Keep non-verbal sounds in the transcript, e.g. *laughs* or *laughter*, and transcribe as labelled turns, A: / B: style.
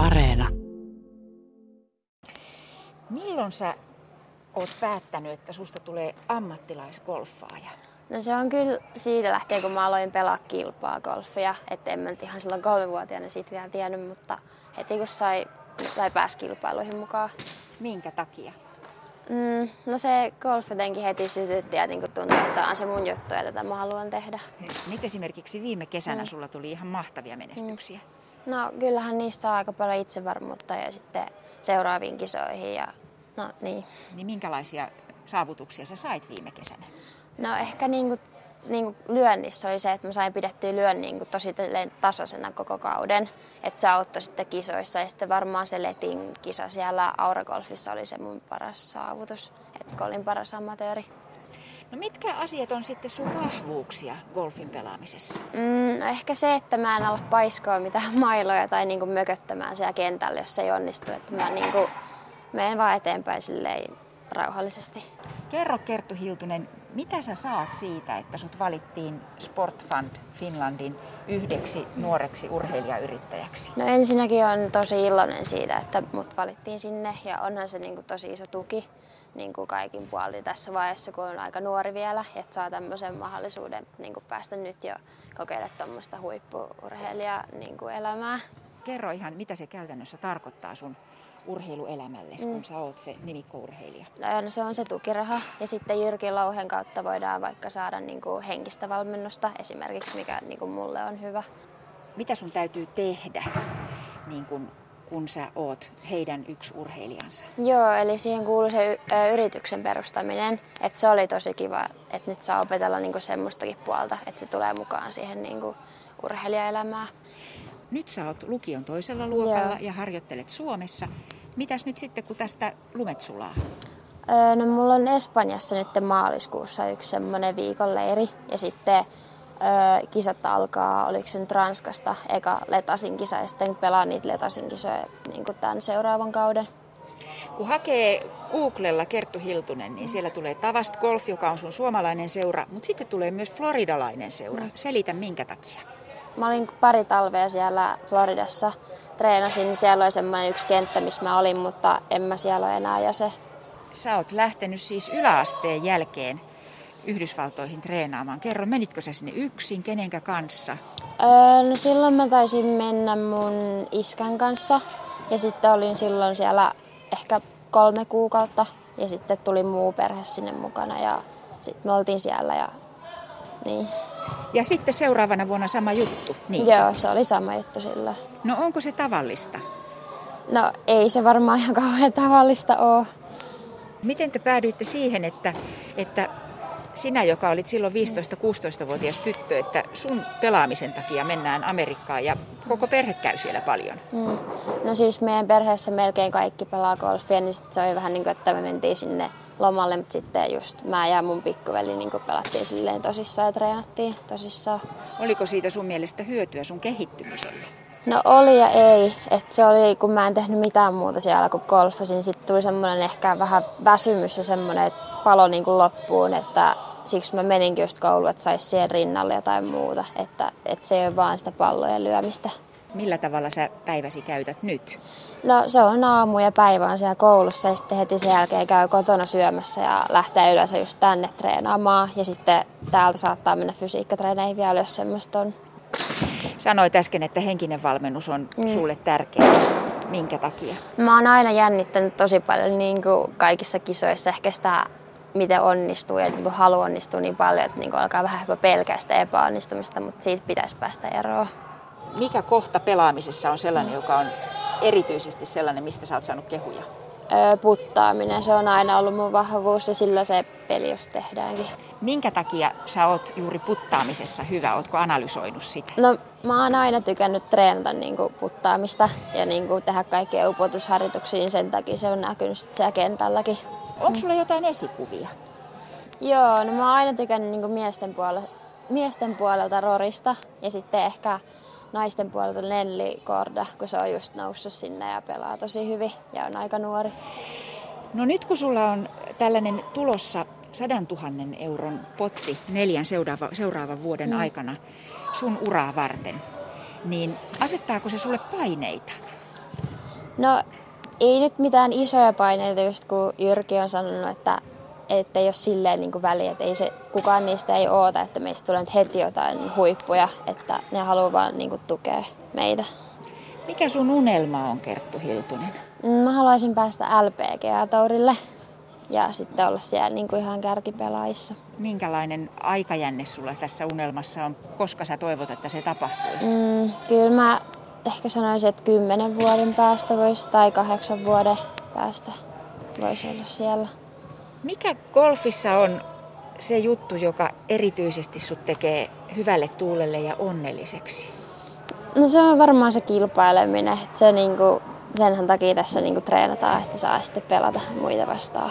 A: Areena.
B: Milloin sä oot päättänyt, että susta tulee ammattilaisgolfaaja?
C: No se on kyllä siitä lähtien, kun mä aloin pelaa kilpaa golfia. Että en mä nyt ihan silloin kolmevuotiaana siitä vielä tiennyt, mutta heti kun sai, sai pääsi kilpailuihin mukaan.
B: Minkä takia?
C: Mm, no se golf jotenkin heti sytytti ja niin tuntui, että on se mun juttu ja tätä mä haluan tehdä.
B: Nyt esimerkiksi viime kesänä mm. sulla tuli ihan mahtavia menestyksiä.
C: Mm. No kyllähän niistä saa aika paljon itsevarmuutta ja sitten seuraaviin kisoihin ja no niin.
B: Niin minkälaisia saavutuksia sä sait viime kesänä?
C: No ehkä niin kuin, niin kuin lyönnissä oli se, että mä sain pidettyä lyön niin kuin tosi tasaisena koko kauden. Että se auttoi sitten kisoissa ja sitten varmaan se Letin kisa siellä Auragolfissa oli se mun paras saavutus, että olin paras amatööri.
B: No mitkä asiat on sitten sun vahvuuksia golfin pelaamisessa?
C: Mm, no ehkä se, että mä en ala paiskoa mitään *laughs* mailoja tai niinku mököttämään siellä kentällä, jos se ei onnistu. Että mä niinku menen vaan eteenpäin silleen rauhallisesti.
B: Kerro Kerttu Hiltunen, mitä sä saat siitä, että sut valittiin Sportfund Finlandin yhdeksi nuoreksi urheilijayrittäjäksi?
C: No ensinnäkin on tosi iloinen siitä, että mut valittiin sinne ja onhan se niin kuin tosi iso tuki niin kuin kaikin puolin tässä vaiheessa, kun on aika nuori vielä, että saa tämmöisen mahdollisuuden niin kuin päästä nyt jo kokeilemaan tuommoista huippuurheilijaa niin kuin elämää.
B: Kerro ihan, mitä se käytännössä tarkoittaa sun urheiluelämälle, mm. kun sä oot se nimikkourheilija?
C: No se on se tukiraha ja sitten Jyrki Louhen kautta voidaan vaikka saada niin kuin henkistä valmennusta esimerkiksi, mikä niin kuin mulle on hyvä.
B: Mitä sun täytyy tehdä niin kuin kun sä oot heidän yksi urheilijansa?
C: Joo, eli siihen kuuluu se yrityksen perustaminen. Että se oli tosi kiva, että nyt saa opetella niinku semmoistakin puolta, että se tulee mukaan siihen niinku urheilijaelämään.
B: Nyt sä oot lukion toisella luokalla Joo. ja harjoittelet Suomessa. Mitäs nyt sitten, kun tästä lumet sulaa?
C: Öö, no mulla on Espanjassa nyt maaliskuussa yksi semmoinen viikonleiri ja sitten öö, kisat alkaa, oliko se nyt Ranskasta, eka Letasin kisa ja sitten pelaa niitä Letasin kisoja niin tämän seuraavan kauden.
B: Kun hakee Googlella Kerttu Hiltunen, niin siellä tulee Tavast Golf, joka on sun suomalainen seura, mutta sitten tulee myös floridalainen seura. Mm. Selitä minkä takia.
C: Mä olin pari talvea siellä Floridassa, treenasin, niin siellä oli semmoinen yksi kenttä, missä mä olin, mutta en mä siellä ole enää ja se.
B: Sä oot lähtenyt siis yläasteen jälkeen Yhdysvaltoihin treenaamaan. Kerro, menitkö sä sinne yksin, kenenkä kanssa?
C: Öö, no silloin mä taisin mennä mun iskän kanssa ja sitten olin silloin siellä ehkä kolme kuukautta ja sitten tuli muu perhe sinne mukana ja sitten me oltiin siellä ja niin.
B: Ja sitten seuraavana vuonna sama juttu.
C: Niin. Joo, se oli sama juttu sillä.
B: No onko se tavallista?
C: No ei se varmaan ihan kauhean tavallista ole.
B: Miten te päädyitte siihen, että, että sinä, joka olit silloin 15-16-vuotias tyttö, että sun pelaamisen takia mennään Amerikkaan ja koko perhe käy siellä paljon? Mm.
C: No siis meidän perheessä melkein kaikki pelaa golfia, niin se oli vähän niin kuin, että me mentiin sinne lomalle, mutta sitten just mä ja mun pikkuveli niin pelattiin silleen tosissaan ja treenattiin tosissaan.
B: Oliko siitä sun mielestä hyötyä sun kehittymiselle?
C: No oli ja ei. Et se oli, kun mä en tehnyt mitään muuta siellä kuin golfasin. Sitten tuli semmoinen ehkä vähän väsymys ja semmoinen, että palo niin kuin loppuun. Että siksi mä meninkin just kouluun, että saisi siihen rinnalle jotain muuta. Että, että se ei ole vaan sitä pallojen lyömistä.
B: Millä tavalla sä päiväsi käytät nyt?
C: No se on aamu ja päivä on siellä koulussa ja sitten heti sen jälkeen käy kotona syömässä ja lähtee yleensä just tänne treenaamaan. Ja sitten täältä saattaa mennä fysiikkatreeneihin vielä, jos semmoista on.
B: Sanoit äsken, että henkinen valmennus on mm. sulle tärkeä. Minkä takia?
C: Mä oon aina jännittänyt tosi paljon niin kuin kaikissa kisoissa ehkä sitä miten onnistuu ja niin halu onnistuu niin paljon, että niin alkaa vähän jopa pelkää sitä epäonnistumista, mutta siitä pitäisi päästä eroon
B: mikä kohta pelaamisessa on sellainen, joka on erityisesti sellainen, mistä sä oot saanut kehuja?
C: Puttaaminen, se on aina ollut mun vahvuus ja sillä se peli jos tehdäänkin.
B: Minkä takia sä oot juuri puttaamisessa hyvä? Ootko analysoinut sitä?
C: No mä oon aina tykännyt treenata niin kuin puttaamista ja niin kuin tehdä kaikkia upotusharjoituksia, sen takia se on näkynyt siellä kentälläkin.
B: Onko sulla jotain esikuvia?
C: Joo, no mä oon aina tykännyt niin kuin miesten, puolelta, miesten puolelta Rorista ja sitten ehkä naisten puolelta Nelli Korda, kun se on just noussut sinne ja pelaa tosi hyvin ja on aika nuori.
B: No nyt kun sulla on tällainen tulossa sadan tuhannen euron potti neljän seuraava, seuraavan vuoden mm. aikana sun uraa varten, niin asettaako se sulle paineita?
C: No ei nyt mitään isoja paineita, just kun Jyrki on sanonut, että että ei ole silleen niin kuin väliä, että ei se, kukaan niistä ei oota, että meistä tulee nyt heti jotain huippuja, että ne haluaa vaan niin kuin tukea meitä.
B: Mikä sun unelma on, Kerttu Hiltunen?
C: Mä haluaisin päästä LPGA-taurille ja sitten olla siellä niin kuin ihan kärkipelaajissa.
B: Minkälainen aikajänne sulla tässä unelmassa on? Koska sä toivot, että se tapahtuisi? Mm,
C: kyllä mä ehkä sanoisin, että kymmenen vuoden päästä voisi tai kahdeksan vuoden päästä voisi olla siellä.
B: Mikä golfissa on se juttu, joka erityisesti sut tekee hyvälle tuulelle ja onnelliseksi?
C: No se on varmaan se kilpaileminen. Se niinku, senhän takia tässä niinku treenataan, että saa sitten pelata muita vastaan.